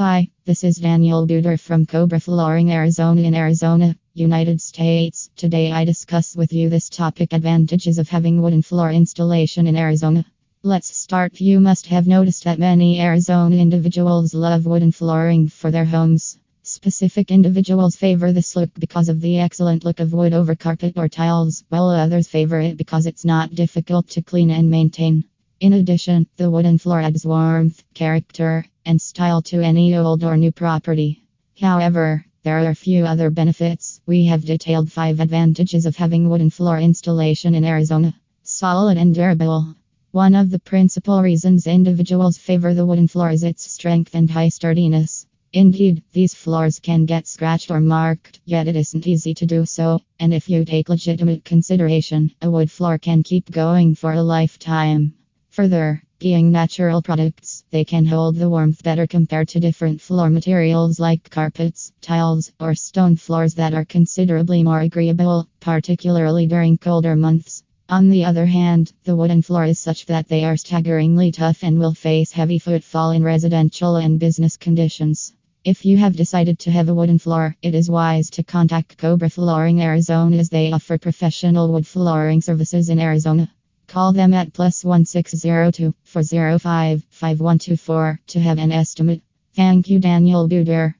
Hi, this is Daniel Buder from Cobra Flooring Arizona in Arizona, United States. Today I discuss with you this topic advantages of having wooden floor installation in Arizona. Let's start. You must have noticed that many Arizona individuals love wooden flooring for their homes. Specific individuals favor this look because of the excellent look of wood over carpet or tiles, while others favor it because it's not difficult to clean and maintain. In addition, the wooden floor adds warmth, character, and style to any old or new property. However, there are a few other benefits. We have detailed five advantages of having wooden floor installation in Arizona. Solid and durable. One of the principal reasons individuals favor the wooden floor is its strength and high sturdiness. Indeed, these floors can get scratched or marked, yet it isn't easy to do so, and if you take legitimate consideration, a wood floor can keep going for a lifetime. Further, being natural products, they can hold the warmth better compared to different floor materials like carpets, tiles, or stone floors that are considerably more agreeable, particularly during colder months. On the other hand, the wooden floor is such that they are staggeringly tough and will face heavy footfall in residential and business conditions. If you have decided to have a wooden floor, it is wise to contact Cobra Flooring Arizona as they offer professional wood flooring services in Arizona. Call them at plus 1602 405 5124 to have an estimate. Thank you, Daniel Buder.